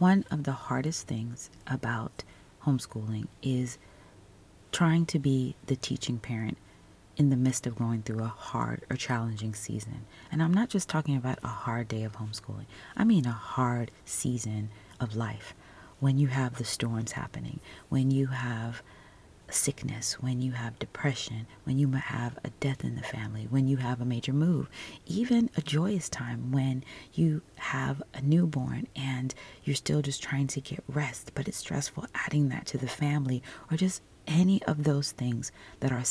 one of the hardest things about homeschooling is trying to be the teaching parent in the midst of going through a hard or challenging season. And I'm not just talking about a hard day of homeschooling, I mean a hard season of life when you have the storms happening, when you have sickness, when you have depression, when you have a death in the family, when you have a major move, even a joyous time when you have a newborn and you're still just trying to get rest, but it's stressful adding that to the family or just any of those things that are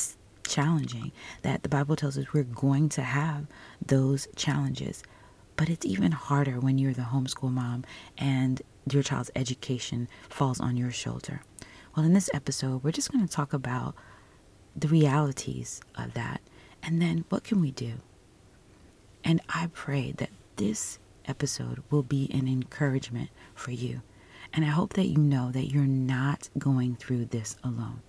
challenging that the Bible tells us we're going to have those challenges. But it's even harder when you're the homeschool mom and your child's education falls on your shoulder. Well, in this episode, we're just going to talk about the realities of that and then what can we do? And I pray that this episode will be an encouragement for you. And I hope that you know that you're not going through this alone.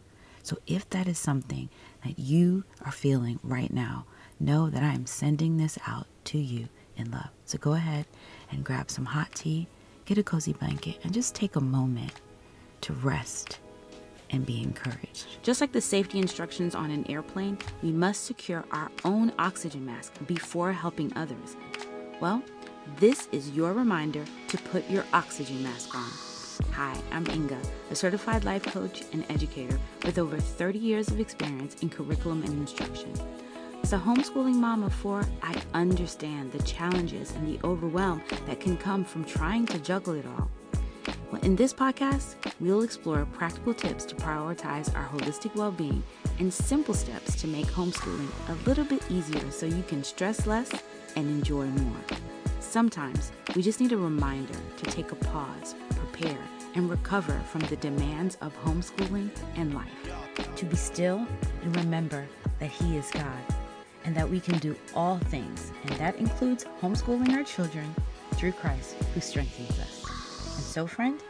So if that is something that you are feeling right now, know that I am sending this out to you in love. So go ahead and grab some hot tea, get a cozy blanket, and just take a moment to rest and be encouraged. Just like the safety instructions on an airplane, we must secure our own oxygen mask before helping others. Well, this is your reminder to put your oxygen mask on. Hi, I'm Inga, a certified life coach and educator with over 30 years of experience in curriculum and instruction. As a homeschooling mom of four, I understand the challenges and the overwhelm that can come from trying to juggle it all. In this podcast, we'll explore practical tips to prioritize our holistic well being and simple steps to make homeschooling a little bit easier so you can stress less and enjoy more. Sometimes we just need a reminder to take a pause, prepare, and recover from the demands of homeschooling and life. To be still and remember that He is God and that we can do all things, and that includes homeschooling our children through Christ who strengthens us. So, friend,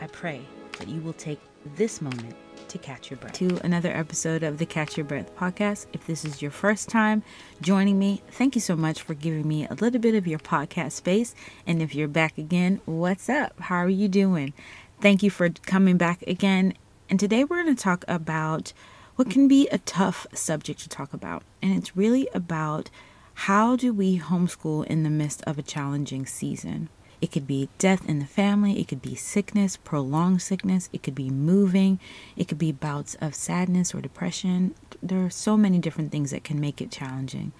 I pray that you will take this moment to catch your breath. To another episode of the Catch Your Breath podcast. If this is your first time joining me, thank you so much for giving me a little bit of your podcast space. And if you're back again, what's up? How are you doing? Thank you for coming back again. And today we're going to talk about what can be a tough subject to talk about. And it's really about how do we homeschool in the midst of a challenging season? It could be death in the family, it could be sickness, prolonged sickness, it could be moving, it could be bouts of sadness or depression. There are so many different things that can make it challenging.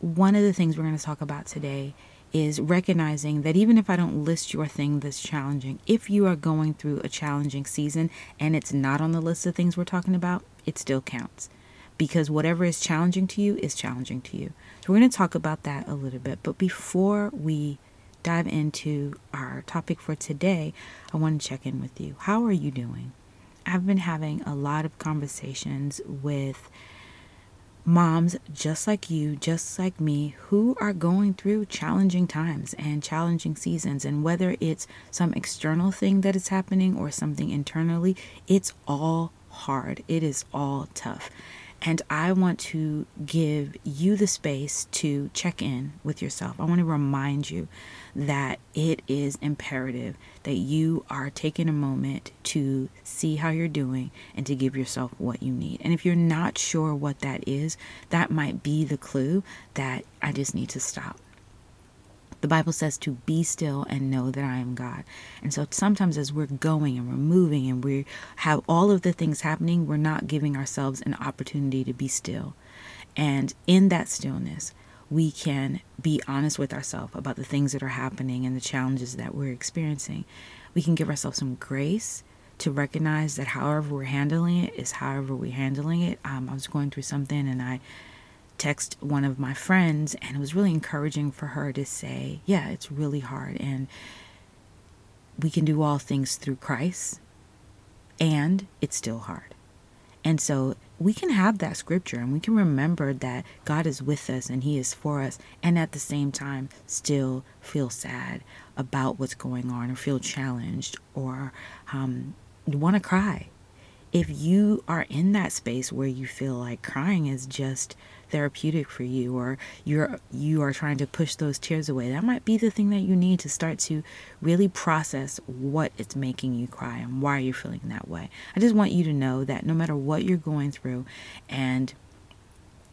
One of the things we're going to talk about today is recognizing that even if I don't list your thing that's challenging, if you are going through a challenging season and it's not on the list of things we're talking about, it still counts. Because whatever is challenging to you is challenging to you. So we're going to talk about that a little bit. But before we dive into our topic for today, I want to check in with you. How are you doing? I've been having a lot of conversations with moms just like you, just like me, who are going through challenging times and challenging seasons. And whether it's some external thing that is happening or something internally, it's all hard. It is all tough. And I want to give you the space to check in with yourself. I want to remind you that it is imperative that you are taking a moment to see how you're doing and to give yourself what you need. And if you're not sure what that is, that might be the clue that I just need to stop. The Bible says to be still and know that I am God. And so sometimes as we're going and we're moving and we have all of the things happening, we're not giving ourselves an opportunity to be still. And in that stillness, we can be honest with ourselves about the things that are happening and the challenges that we're experiencing. We can give ourselves some grace to recognize that however we're handling it is however we're handling it. Um, I was going through something and I text one of my friends and it was really encouraging for her to say, yeah, it's really hard and we can do all things through Christ and it's still hard. And so we can have that scripture and we can remember that God is with us and He is for us, and at the same time, still feel sad about what's going on or feel challenged or um, want to cry. If you are in that space where you feel like crying is just therapeutic for you or you're you are trying to push those tears away that might be the thing that you need to start to really process what it's making you cry and why you're feeling that way. I just want you to know that no matter what you're going through and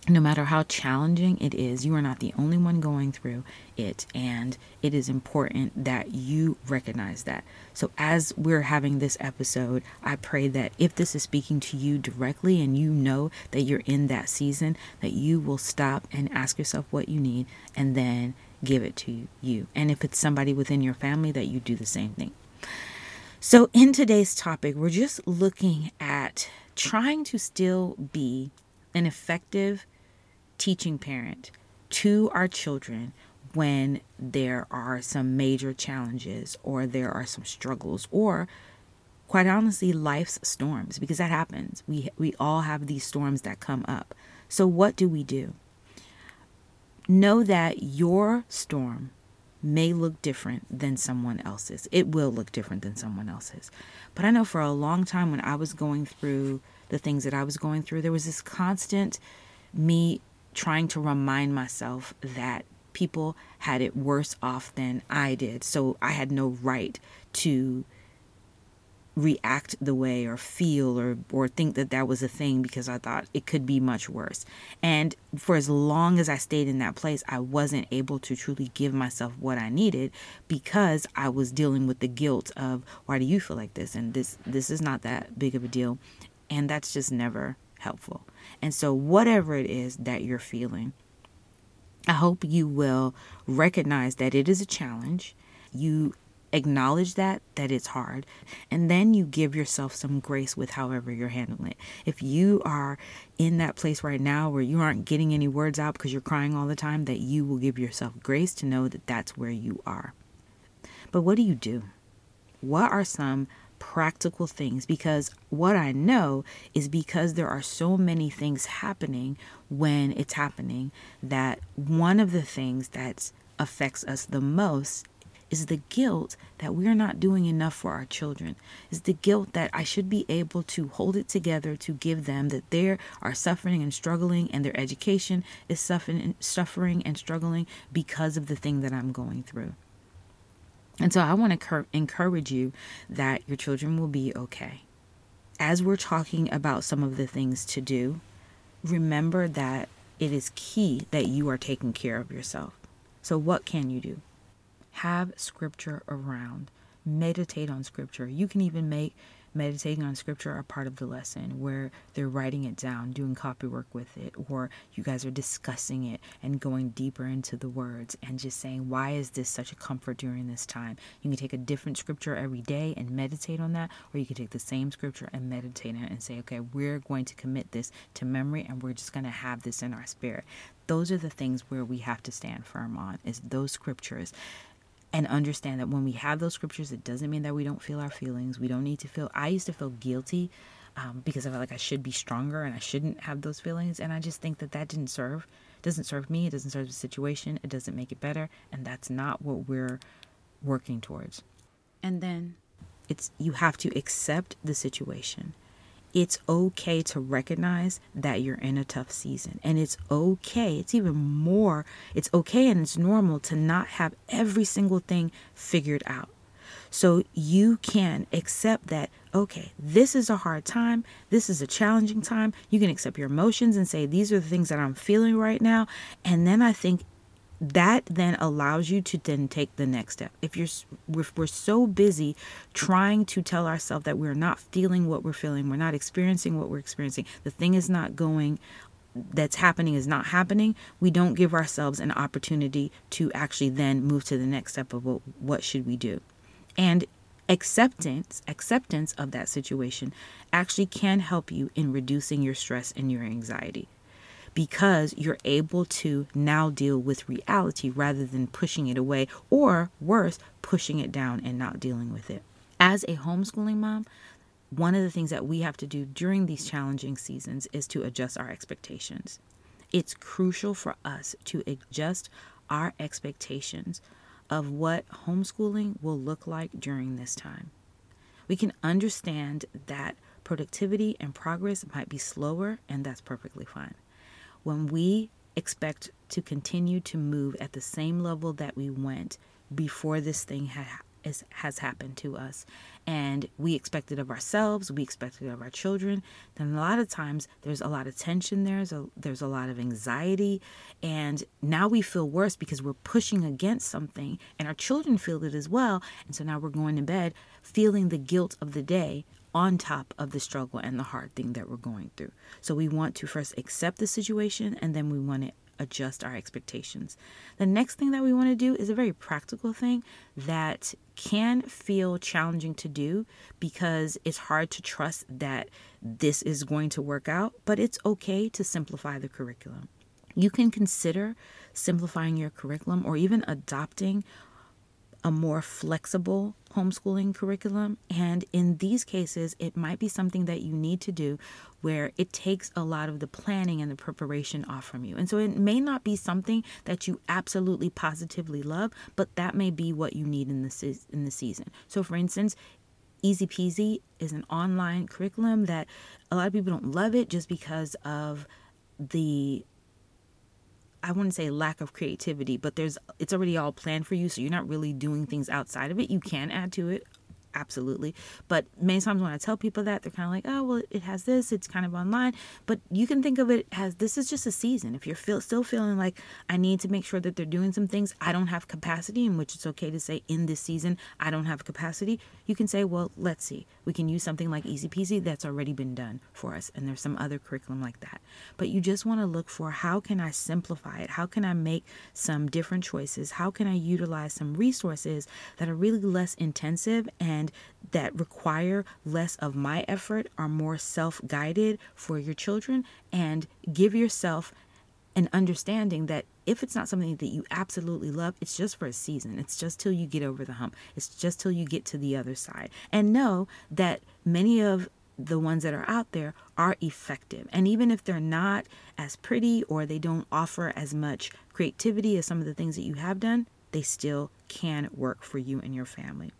no matter how challenging it is, you are not the only one going through it. And it is important that you recognize that. So, as we're having this episode, I pray that if this is speaking to you directly and you know that you're in that season, that you will stop and ask yourself what you need and then give it to you. And if it's somebody within your family, that you do the same thing. So, in today's topic, we're just looking at trying to still be an effective teaching parent to our children when there are some major challenges or there are some struggles or quite honestly life's storms because that happens. We we all have these storms that come up. So what do we do? Know that your storm may look different than someone else's. It will look different than someone else's. But i know for a long time when i was going through the things that i was going through there was this constant me trying to remind myself that people had it worse off than I did. So I had no right to react the way or feel or or think that that was a thing because I thought it could be much worse. And for as long as I stayed in that place, I wasn't able to truly give myself what I needed because I was dealing with the guilt of why do you feel like this and this this is not that big of a deal. And that's just never helpful. And so, whatever it is that you're feeling, I hope you will recognize that it is a challenge. You acknowledge that that it's hard and then you give yourself some grace with however you're handling it if you are in that place right now where you aren't getting any words out because you're crying all the time that you will give yourself grace to know that that's where you are but what do you do what are some practical things because what I know is because there are so many things happening when it's happening that one of the things that affects us the most is the guilt that we're not doing enough for our children is the guilt that I should be able to hold it together to give them that they are suffering and struggling and their education is suffering suffering and struggling because of the thing that I'm going through. And so I want to encourage you that your children will be okay. As we're talking about some of the things to do, remember that it is key that you are taking care of yourself. So, what can you do? Have scripture around, meditate on scripture. You can even make meditating on scripture are part of the lesson where they're writing it down, doing copy work with it, or you guys are discussing it and going deeper into the words and just saying, why is this such a comfort during this time? You can take a different scripture every day and meditate on that, or you can take the same scripture and meditate on it and say, okay, we're going to commit this to memory and we're just going to have this in our spirit. Those are the things where we have to stand firm on, is those scriptures and understand that when we have those scriptures, it doesn't mean that we don't feel our feelings. We don't need to feel. I used to feel guilty um, because I felt like I should be stronger and I shouldn't have those feelings. And I just think that that didn't serve. It doesn't serve me. It doesn't serve the situation. It doesn't make it better. And that's not what we're working towards. And then it's you have to accept the situation it's okay to recognize that you're in a tough season. And it's okay, it's even more, it's okay and it's normal to not have every single thing figured out. So you can accept that, okay, this is a hard time. This is a challenging time. You can accept your emotions and say, these are the things that I'm feeling right now. And then I think that then allows you to then take the next step. If you're if we're so busy trying to tell ourselves that we're not feeling what we're feeling we're not experiencing what we're experiencing the thing is not going that's happening is not happening we don't give ourselves an opportunity to actually then move to the next step of what, what should we do. And acceptance acceptance of that situation actually can help you in reducing your stress and your anxiety because you're able to now deal with reality rather than pushing it away or worse, pushing it down and not dealing with it. As a homeschooling mom, one of the things that we have to do during these challenging seasons is to adjust our expectations. It's crucial for us to adjust our expectations of what homeschooling will look like during this time. We can understand that productivity and progress might be slower, and that's perfectly fine. When we expect to continue to move at the same level that we went before this thing had is, has happened to us. And we expect it of ourselves we expect it of our children then a lot of times there's a lot of tension there's a there's a lot of anxiety. And now we feel worse because we're pushing against something and our children feel it as well. And so now we're going to bed feeling the guilt of the day on top of the struggle and the hard thing that we're going through so we want to first accept the situation and then we want to adjust our expectations. The next thing that we want to do is a very practical thing that can feel challenging to do because it's hard to trust that this is going to work out, but it's okay to simplify the curriculum. You can consider simplifying your curriculum or even adopting a more flexible homeschooling curriculum. And in these cases, it might be something that you need to do where it takes a lot of the planning and the preparation off from you. And so it may not be something that you absolutely positively love, but that may be what you need in the, se- in the season. So, for instance, Easy Peasy is an online curriculum that a lot of people don't love it just because of the I wouldn't say lack of creativity, but there's it's already all planned for you, so you're not really doing things outside of it. You can add to it, absolutely. But many times when I tell people that, they're kind of like, oh, well, it has this, it's kind of online. But you can think of it as this is just a season. If you're feel, still feeling like I need to make sure that they're doing some things, I don't have capacity, in which it's okay to say in this season, I don't have capacity, you can say, well, let's see. We can use something like Easy Peasy that's already been done for us. And there's some other curriculum like that. But you just want to look for how can I simplify it? How can I make some different choices? How can I utilize some resources that are really less intensive and that require less of my effort are more self guided for your children and give yourself an understanding that if it's not something that you absolutely love, it's just for a season. It's just till you get over the hump. It's just till you get to the other side. And know that many of the ones that are out there are effective. And even if they're not as pretty or they don't offer as much creativity as some of the things that you have done, they still can work for you and your family.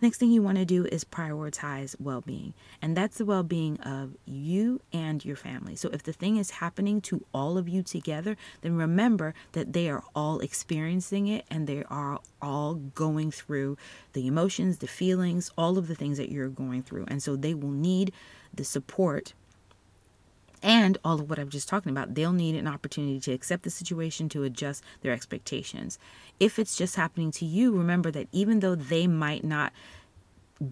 Next thing you want to do is prioritize well being, and that's the well being of you and your family. So, if the thing is happening to all of you together, then remember that they are all experiencing it and they are all going through the emotions, the feelings, all of the things that you're going through. And so, they will need the support and all of what I've just talking about, they'll need an opportunity to accept the situation, to adjust their expectations. If it's just happening to you, remember that even though they might not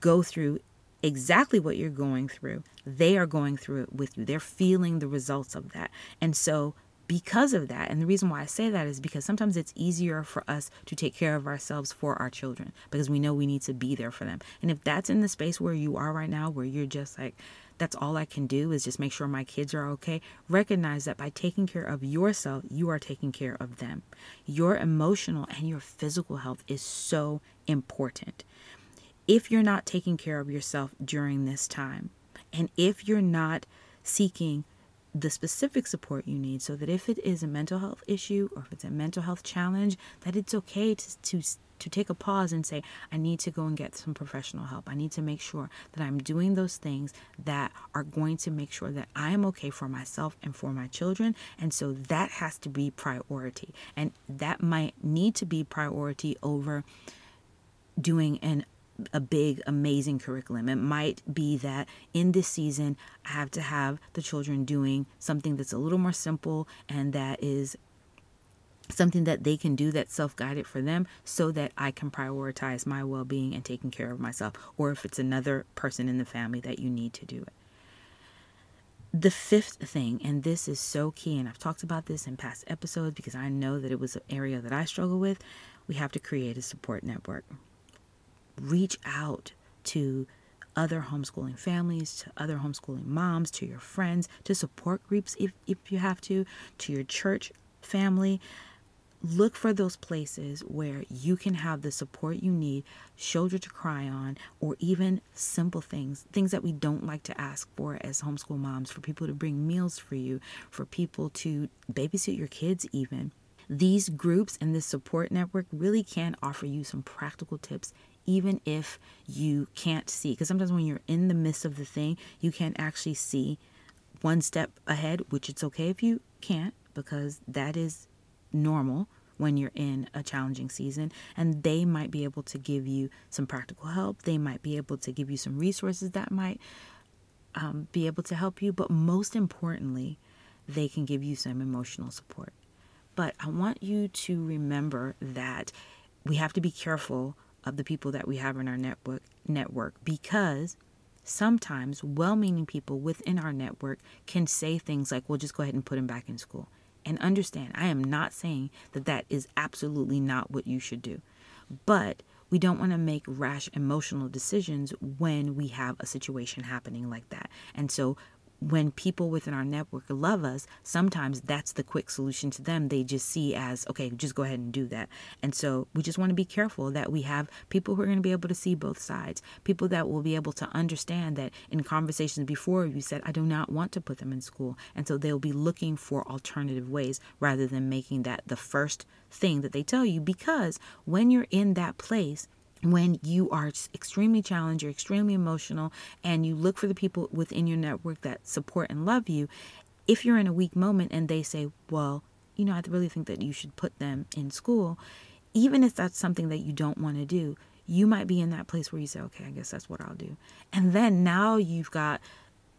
go through exactly what you're going through, they are going through it with you. They're feeling the results of that. And so, because of that, and the reason why I say that is because sometimes it's easier for us to take care of ourselves for our children because we know we need to be there for them. And if that's in the space where you are right now, where you're just like, that's all I can do is just make sure my kids are okay. Recognize that by taking care of yourself, you are taking care of them. Your emotional and your physical health is so important. If you're not taking care of yourself during this time, and if you're not seeking the specific support you need so that if it is a mental health issue or if it's a mental health challenge that it's okay to, to to take a pause and say, I need to go and get some professional help. I need to make sure that I'm doing those things that are going to make sure that I am okay for myself and for my children. And so that has to be priority. And that might need to be priority over doing an a big amazing curriculum it might be that in this season i have to have the children doing something that's a little more simple and that is something that they can do that's self guided for them so that I can prioritize my well being and taking care of myself, or if it's another person in the family that you need to do it. The fifth thing, and this is so key, and I've talked about this in past episodes because I know that it was an area that I struggle with, we have to create a support network. Reach out to other homeschooling families, to other homeschooling moms, to your friends, to support groups if, if you have to, to your church family look for those places where you can have the support you need, shoulder to cry on, or even simple things, things that we don't like to ask for as homeschool moms, for people to bring meals for you, for people to babysit your kids, even. These groups and this support network really can offer you some practical tips even if you can't see. Because sometimes when you're in the midst of the thing, you can't actually see one step ahead, which it's okay if you can't, because that is normal when you're in a challenging season. And they might be able to give you some practical help. They might be able to give you some resources that might um, be able to help you. But most importantly, they can give you some emotional support. But I want you to remember that we have to be careful of the people that we have in our network network because sometimes well-meaning people within our network can say things like, "Well, just go ahead and put him back in school." And understand, I am not saying that that is absolutely not what you should do. But we don't want to make rash emotional decisions when we have a situation happening like that. And so when people within our network love us, sometimes that's the quick solution to them. They just see as, okay, just go ahead and do that. And so we just want to be careful that we have people who are going to be able to see both sides, people that will be able to understand that in conversations before you said, I do not want to put them in school. And so they'll be looking for alternative ways rather than making that the first thing that they tell you. Because when you're in that place, when you are extremely challenged, you're extremely emotional, and you look for the people within your network that support and love you, if you're in a weak moment and they say, Well, you know, I really think that you should put them in school, even if that's something that you don't want to do, you might be in that place where you say, Okay, I guess that's what I'll do. And then now you've got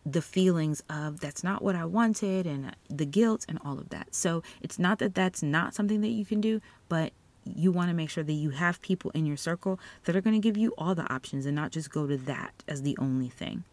the feelings of that's not what I wanted and the guilt and all of that. So it's not that that's not something that you can do, but you want to make sure that you have people in your circle that are going to give you all the options and not just go to that as the only thing.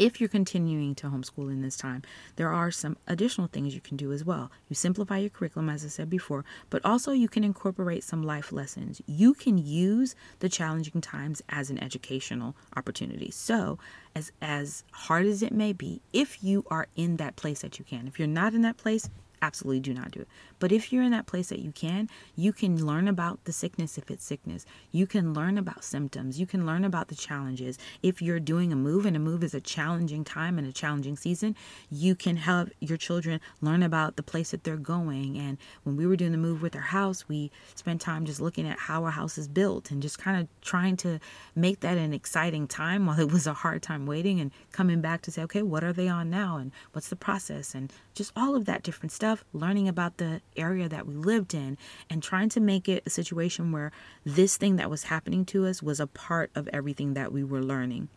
If you're continuing to homeschool in this time, there are some additional things you can do as well. You simplify your curriculum, as I said before, but also you can incorporate some life lessons. You can use the challenging times as an educational opportunity. So, as as hard as it may be, if you are in that place that you can, if you're not in that place, absolutely do not do it. But if you're in that place that you can, you can learn about the sickness if it's sickness. You can learn about symptoms. You can learn about the challenges. If you're doing a move and a move is a challenging time and a challenging season, you can help your children learn about the place that they're going. And when we were doing the move with our house, we spent time just looking at how our house is built and just kind of trying to make that an exciting time while it was a hard time waiting and coming back to say, okay, what are they on now and what's the process and just all of that different stuff, learning about the area that we lived in and trying to make it a situation where this thing that was happening to us was a part of everything that we were learning.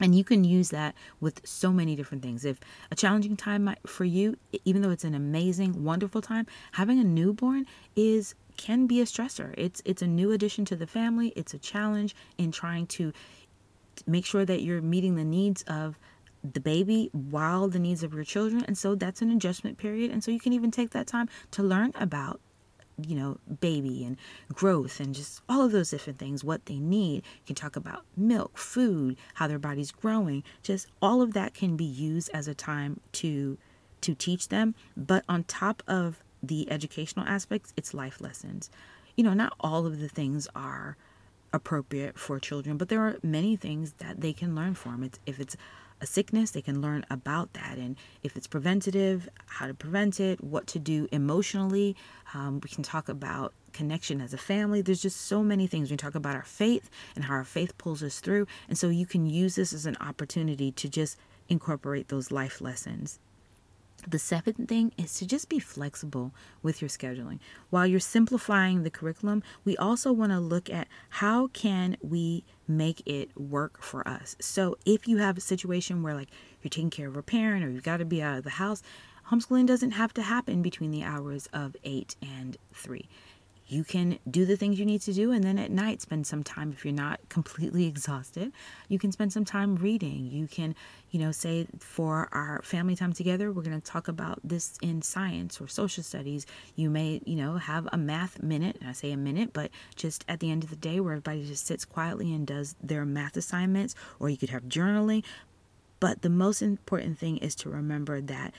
And you can use that with so many different things. If a challenging time for you, even though it's an amazing, wonderful time, having a newborn is can be a stressor. It's it's a new addition to the family. It's a challenge in trying to make sure that you're meeting the needs of the baby while the needs of your children. And so that's an adjustment period. And so you can even take that time to learn about you know, baby and growth and just all of those different things, what they need. You can talk about milk, food, how their body's growing. Just all of that can be used as a time to to teach them. But on top of the educational aspects, it's life lessons. You know, not all of the things are appropriate for children, but there are many things that they can learn from. It's if it's a sickness, they can learn about that. And if it's preventative, how to prevent it, what to do emotionally. Um, we can talk about connection as a family. There's just so many things. We talk about our faith and how our faith pulls us through. And so you can use this as an opportunity to just incorporate those life lessons the seventh thing is to just be flexible with your scheduling. While you're simplifying the curriculum, we also want to look at how can we make it work for us. So if you have a situation where like you're taking care of a parent or you've got to be out of the house, homeschooling doesn't have to happen between the hours of 8 and 3 you can do the things you need to do and then at night spend some time. If you're not completely exhausted you can spend some time reading. You can you know say for our family time together we're going to talk about this in science or social studies. You may you know have a math minute and i say a minute but just at the end of the day where everybody just sits quietly and does their math assignments or you could have journaling. But the most important thing is to remember that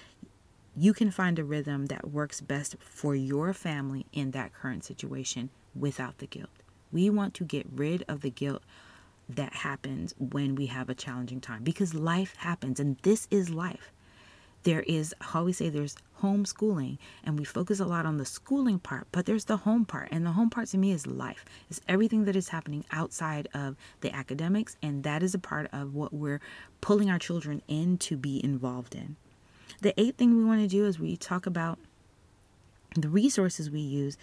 you can find a rhythm that works best for your family in that current situation without the guilt. We want to get rid of the guilt that happens when we have a challenging time because life happens and this is life. There is, how we say, there's homeschooling and we focus a lot on the schooling part, but there's the home part. And the home part to me is life, it's everything that is happening outside of the academics. And that is a part of what we're pulling our children in to be involved in. The eighth thing we want to do is we talk about the resources we use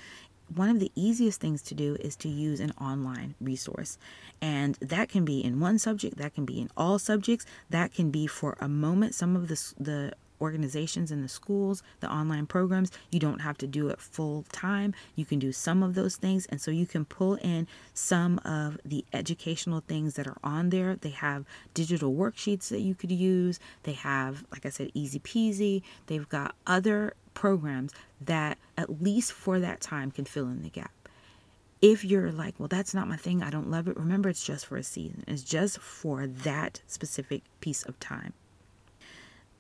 one of the easiest things to do is to use an online resource. And that can be in one subject, that can be in all subjects, that can be for a moment. Some of the, the organizations in the schools, the online programs, you don't have to do it full time. You can do some of those things. And so you can pull in some of the educational things that are on there. They have digital worksheets that you could use. They have, like I said, easy peasy. They've got other programs that, at least for that time, can fill in the gap. If you're like, well, that's not my thing, I don't love it, remember it's just for a season, it's just for that specific piece of time.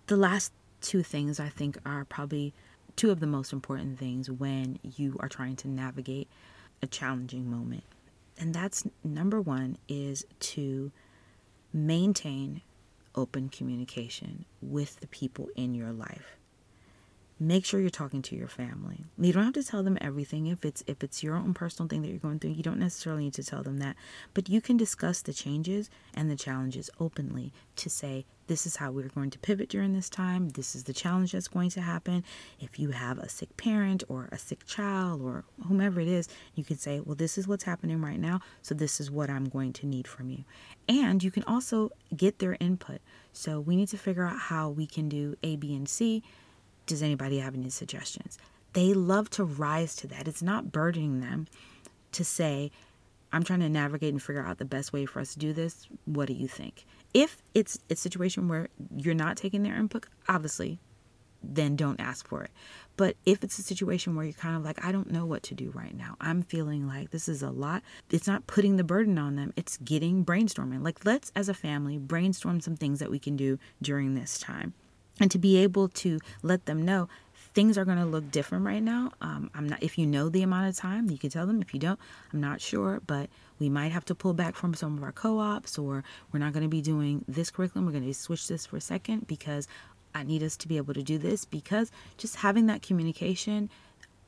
The last two things I think are probably two of the most important things when you are trying to navigate a challenging moment. And that's number one is to maintain open communication with the people in your life make sure you're talking to your family. You don't have to tell them everything. If it's if it's your own personal thing that you're going through you don't necessarily need to tell them that. But you can discuss the changes and the challenges openly to say this is how we're going to pivot during this time. This is the challenge that's going to happen. If you have a sick parent or a sick child or whomever it is you can say well this is what's happening right now so this is what i'm going to need from you. And you can also get their input. So we need to figure out how we can do a b and c does anybody have any suggestions? They love to rise to that. It's not burdening them to say, I'm trying to navigate and figure out the best way for us to do this. What do you think? If it's a situation where you're not taking their input, obviously, then don't ask for it. But if it's a situation where you're kind of like, I don't know what to do right now, I'm feeling like this is a lot, it's not putting the burden on them, it's getting brainstorming. Like, let's as a family brainstorm some things that we can do during this time and to be able to let them know things are going to look different right now. Um, I'm not. If you know the amount of time, you can tell them. If you don't, I'm not sure, but we might have to pull back from some of our co-ops, or we're not going to be doing this curriculum. We're going to switch this for a second because I need us to be able to do this. Because just having that communication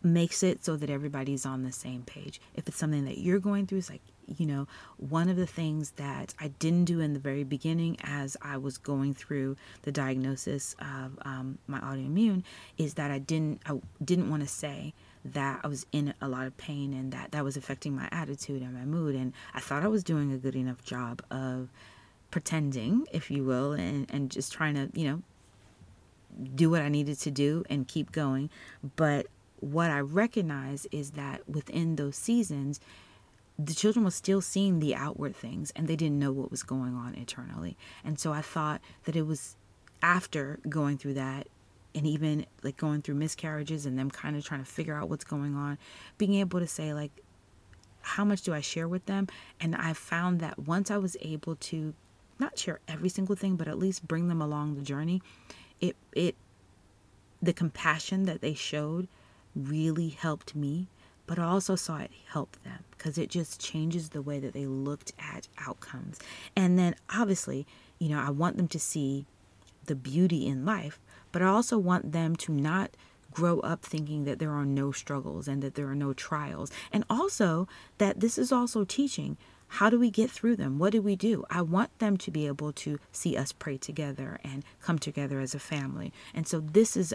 makes it so that everybody's on the same page. If it's something that you're going through, it's like you know, one of the things that I didn't do in the very beginning as I was going through the diagnosis of um, my autoimmune is that I didn't I didn't want to say that I was in a lot of pain and that that was affecting my attitude and my mood and I thought I was doing a good enough job of pretending, if you will, and, and just trying to, you know, do what I needed to do and keep going. But what I recognize is that within those seasons, the children were still seeing the outward things and they didn't know what was going on internally. And so I thought that it was after going through that and even like going through miscarriages and them kind of trying to figure out what's going on, being able to say, like, how much do I share with them? And I found that once I was able to not share every single thing, but at least bring them along the journey, it, it, the compassion that they showed really helped me but I also saw it help them because it just changes the way that they looked at outcomes. And then obviously, you know, I want them to see the beauty in life, but I also want them to not grow up thinking that there are no struggles and that there are no trials. And also that this is also teaching how do we get through them? What do we do? I want them to be able to see us pray together and come together as a family. And so this is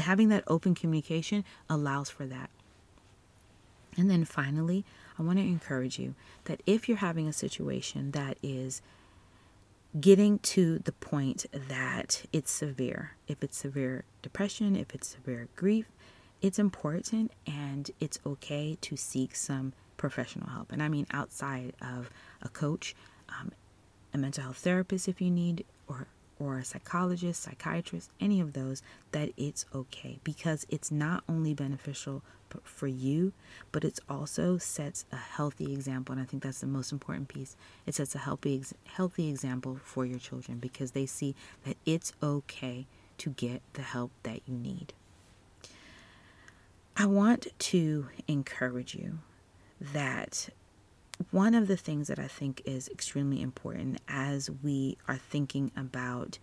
having that open communication allows for that. And then finally, I want to encourage you that if you're having a situation that is getting to the point that it's severe, if it's severe depression, if it's severe grief, it's important and it's okay to seek some professional help. And I mean outside of a coach, um, a mental health therapist if you need, or or a psychologist, psychiatrist, any of those, that it's okay because it's not only beneficial for you, but it also sets a healthy example. And I think that's the most important piece. It sets a healthy, healthy example for your children because they see that it's okay to get the help that you need. I want to encourage you that one of the things that I think is extremely important as we are thinking about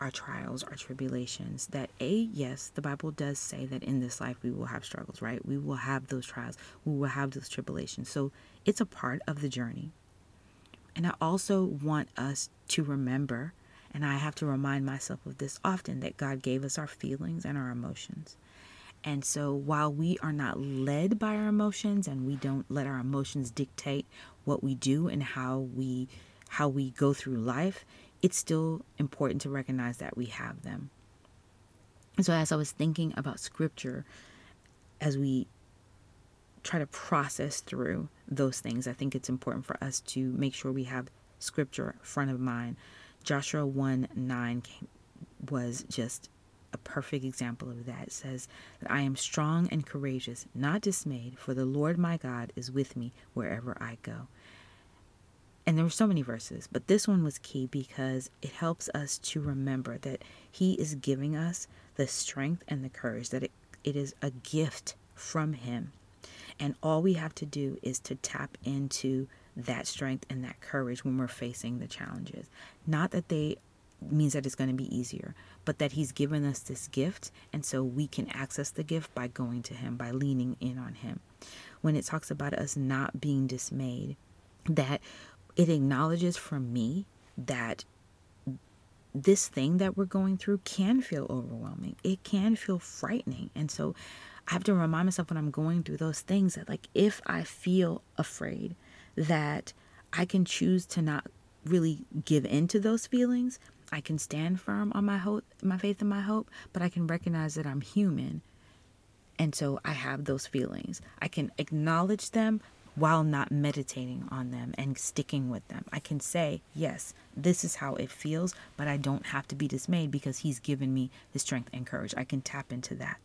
our trials, our tribulations, that A, yes, the Bible does say that in this life we will have struggles, right? We will have those trials, we will have those tribulations. So it's a part of the journey. And I also want us to remember, and I have to remind myself of this often, that God gave us our feelings and our emotions. And so while we are not led by our emotions and we don't let our emotions dictate what we do and how we how we go through life, it's still important to recognize that we have them. And so as I was thinking about scripture as we try to process through those things, I think it's important for us to make sure we have scripture front of mind. Joshua 1 9 came, was just a perfect example of that. It says that I am strong and courageous, not dismayed, for the Lord my God is with me wherever I go. And there were so many verses, but this one was key because it helps us to remember that He is giving us the strength and the courage, that it, it is a gift from Him. And all we have to do is to tap into that strength and that courage when we're facing the challenges. Not that they means that it's going to be easier, but that He's given us this gift. And so we can access the gift by going to Him, by leaning in on Him. When it talks about us not being dismayed, that it acknowledges for me that this thing that we're going through can feel overwhelming. It can feel frightening. And so I have to remind myself when I'm going through those things that, like, if I feel afraid, that I can choose to not really give in to those feelings. I can stand firm on my hope, my faith and my hope, but I can recognize that I'm human. And so I have those feelings. I can acknowledge them, while not meditating on them and sticking with them. I can say, yes, this is how it feels, but I don't have to be dismayed because He's given me the strength and courage. I can tap into that.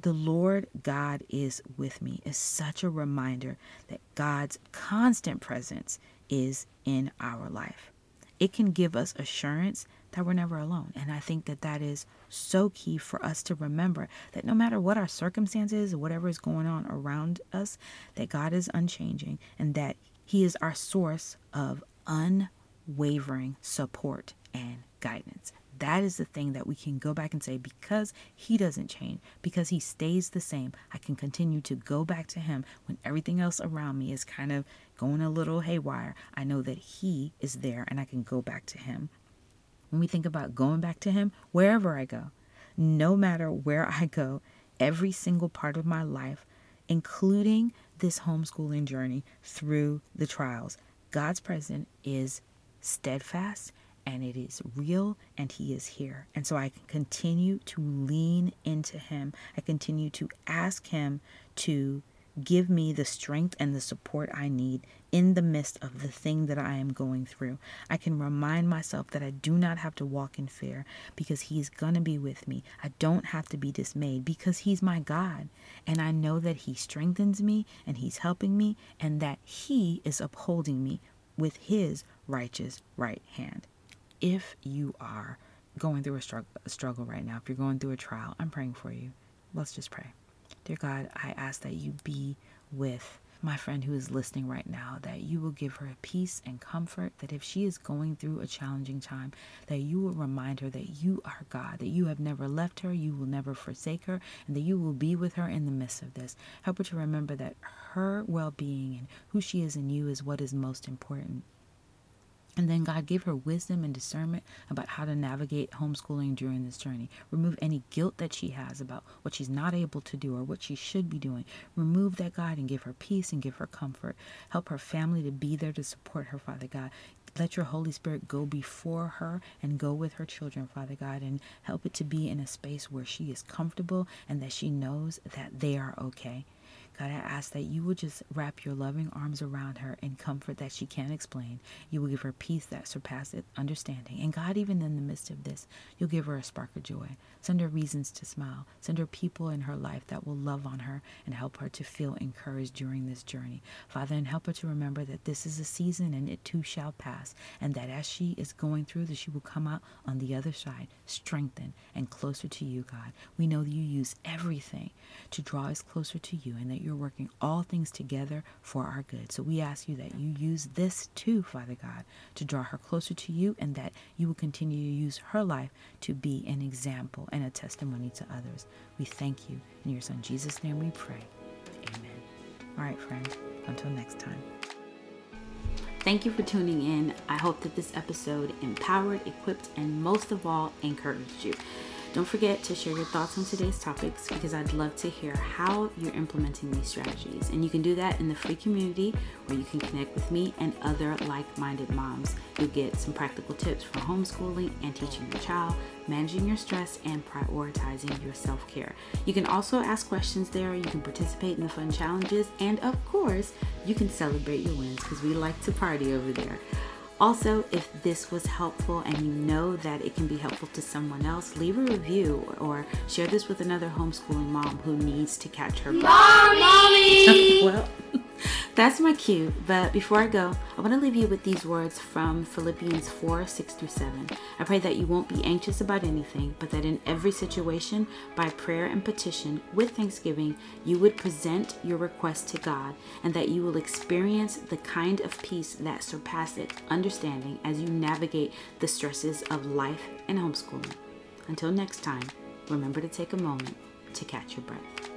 The Lord God is with me is such a reminder that God's constant presence is in our life. It can give us assurance that we're never alone. And I think that that is so key for us to remember that no matter what our circumstances or whatever is going on around us, that God is unchanging and that He is our source of unwavering support and guidance. That is the thing that we can go back and say because he doesn't change, because he stays the same, I can continue to go back to him when everything else around me is kind of going a little haywire. I know that he is there and I can go back to him when we think about going back to Him, wherever I go, no matter where I go, every single part of my life, including this homeschooling journey through the trials, God's presence is steadfast and it is real and he is here. And so I can continue to lean into him. I continue to ask him to give me the strength and the support I need in the midst of the thing that I am going through. I can remind myself that I do not have to walk in fear because He's going to be with me. I don't have to be dismayed because He's my God. And I know that He strengthens me and He's helping me and that He is upholding me with His righteous right hand. If you are going through a struggle, a struggle right now, if you're going through a trial, I'm praying for you. Let's just pray. Dear God, I ask that you be with my friend who is listening right now, that you will give her peace and comfort, that if she is going through a challenging time, that you will remind her that you are God, that you have never left her, you will never forsake her, and that you will be with her in the midst of this. Help her to remember that her well being and who she is in you is what is most important. And then God gave her wisdom and discernment about how to navigate homeschooling during this journey. Remove any guilt that she has about what she's not able to do or what she should be doing. Remove that, God, and give her peace and give her comfort. Help her family to be there to support her, Father God. Let your Holy Spirit go before her and go with her children, Father God, and help it to be in a space where she is comfortable and that she knows that they are okay. God, I ask that you will just wrap your loving arms around her in comfort that she can't explain. You will give her peace that surpasses understanding. And God, even in the midst of this, you'll give her a spark of joy. Send her reasons to smile. Send her people in her life that will love on her and help her to feel encouraged during this journey. Father, and help her to remember that this is a season and it too shall pass. And that as she is going through this, she will come out on the other side, strengthened and closer to you, God. We know that you use everything to draw us closer to you and that you're working all things together for our good. So we ask you that you use this too, Father God, to draw her closer to you and that you will continue to use her life to be an example and a testimony to others. We thank you. In your son Jesus' name we pray. Amen. All right, friends, until next time. Thank you for tuning in. I hope that this episode empowered, equipped, and most of all, encouraged you. Don't forget to share your thoughts on today's topics because I'd love to hear how you're implementing these strategies. And you can do that in the free community where you can connect with me and other like minded moms. You'll get some practical tips for homeschooling and teaching your child, managing your stress, and prioritizing your self care. You can also ask questions there, you can participate in the fun challenges, and of course, you can celebrate your wins because we like to party over there. Also, if this was helpful and you know that it can be helpful to someone else, leave a review or share this with another homeschooling mom who needs to catch her breath. Mommy! well, that's my cue. But before I go, I want to leave you with these words from Philippians 4 6 through 7. I pray that you won't be anxious about anything, but that in every situation, by prayer and petition, with thanksgiving, you would present your request to God, and that you will experience the kind of peace that surpasses understanding as you navigate the stresses of life and homeschooling. Until next time, remember to take a moment to catch your breath.